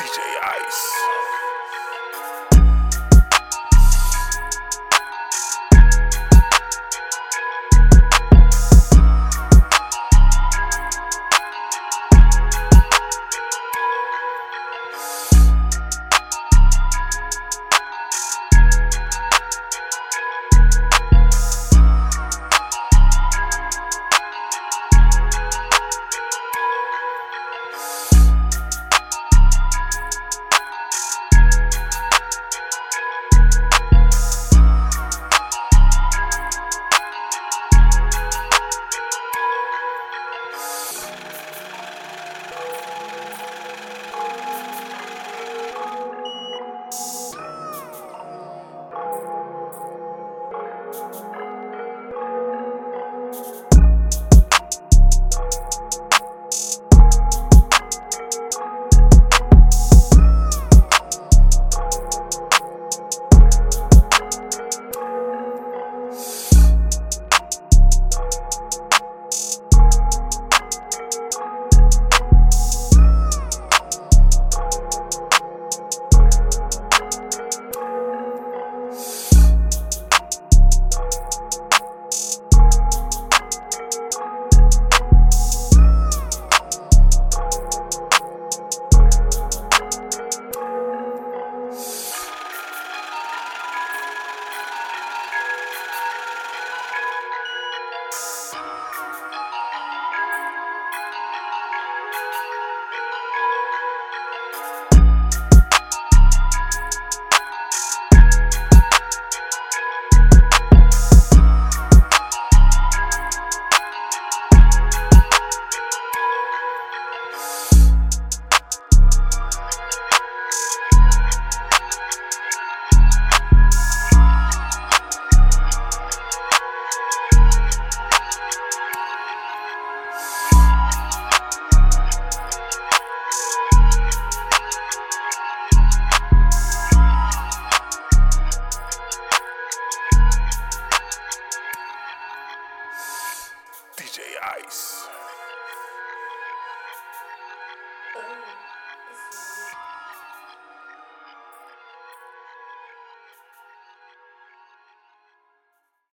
DJ Ice. ice. Oh,